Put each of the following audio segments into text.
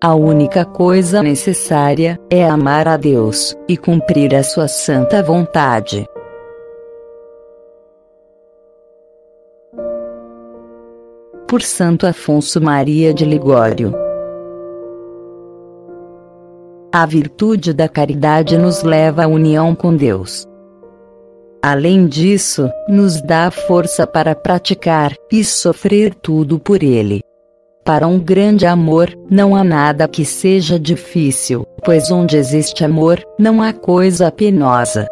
A única coisa necessária é amar a Deus e cumprir a sua santa vontade. Por Santo Afonso Maria de Ligório. A virtude da caridade nos leva à união com Deus. Além disso, nos dá força para praticar e sofrer tudo por Ele. Para um grande amor, não há nada que seja difícil, pois onde existe amor, não há coisa penosa.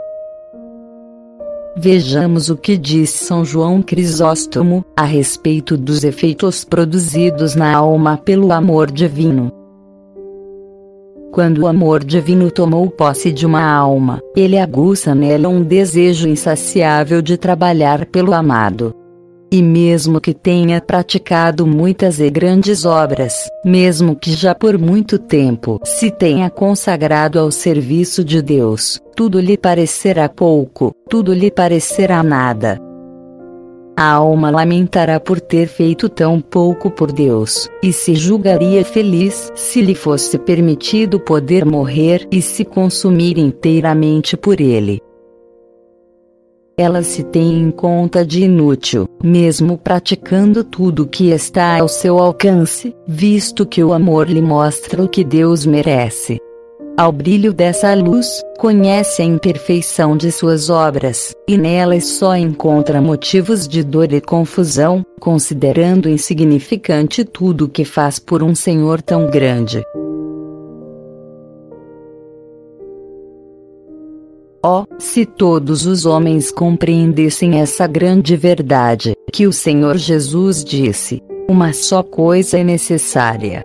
Vejamos o que diz São João Crisóstomo a respeito dos efeitos produzidos na alma pelo amor divino. Quando o amor divino tomou posse de uma alma, ele aguça nela um desejo insaciável de trabalhar pelo amado. E mesmo que tenha praticado muitas e grandes obras, mesmo que já por muito tempo se tenha consagrado ao serviço de Deus, tudo lhe parecerá pouco, tudo lhe parecerá nada. A alma lamentará por ter feito tão pouco por Deus, e se julgaria feliz se lhe fosse permitido poder morrer e se consumir inteiramente por Ele. Ela se tem em conta de inútil, mesmo praticando tudo que está ao seu alcance, visto que o amor lhe mostra o que Deus merece. Ao brilho dessa luz, conhece a imperfeição de suas obras, e nelas só encontra motivos de dor e confusão, considerando insignificante tudo o que faz por um Senhor tão grande. Oh, se todos os homens compreendessem essa grande verdade, que o Senhor Jesus disse: uma só coisa é necessária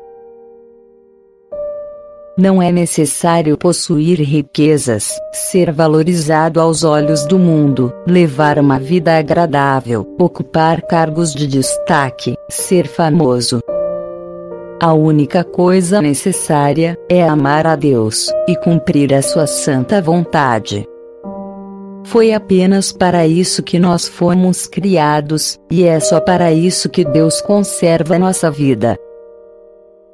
não é necessário possuir riquezas, ser valorizado aos olhos do mundo, levar uma vida agradável, ocupar cargos de destaque, ser famoso. A única coisa necessária é amar a Deus e cumprir a sua santa vontade. Foi apenas para isso que nós fomos criados, e é só para isso que Deus conserva nossa vida.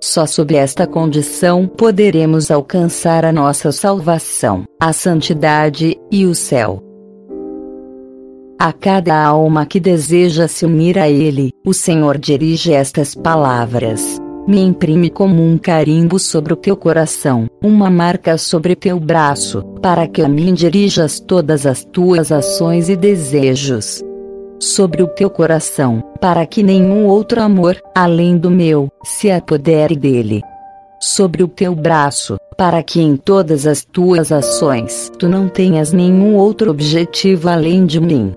Só sob esta condição poderemos alcançar a nossa salvação, a santidade e o céu. A cada alma que deseja se unir a Ele, o Senhor dirige estas palavras. Me imprime como um carimbo sobre o teu coração, uma marca sobre teu braço, para que a mim dirijas todas as tuas ações e desejos sobre o teu coração, para que nenhum outro amor, além do meu, se apodere dele. Sobre o teu braço, para que em todas as tuas ações tu não tenhas nenhum outro objetivo além de mim.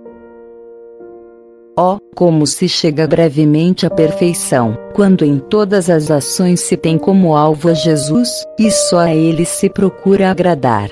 Oh, como se chega brevemente à perfeição, quando em todas as ações se tem como alvo a Jesus, e só a Ele se procura agradar.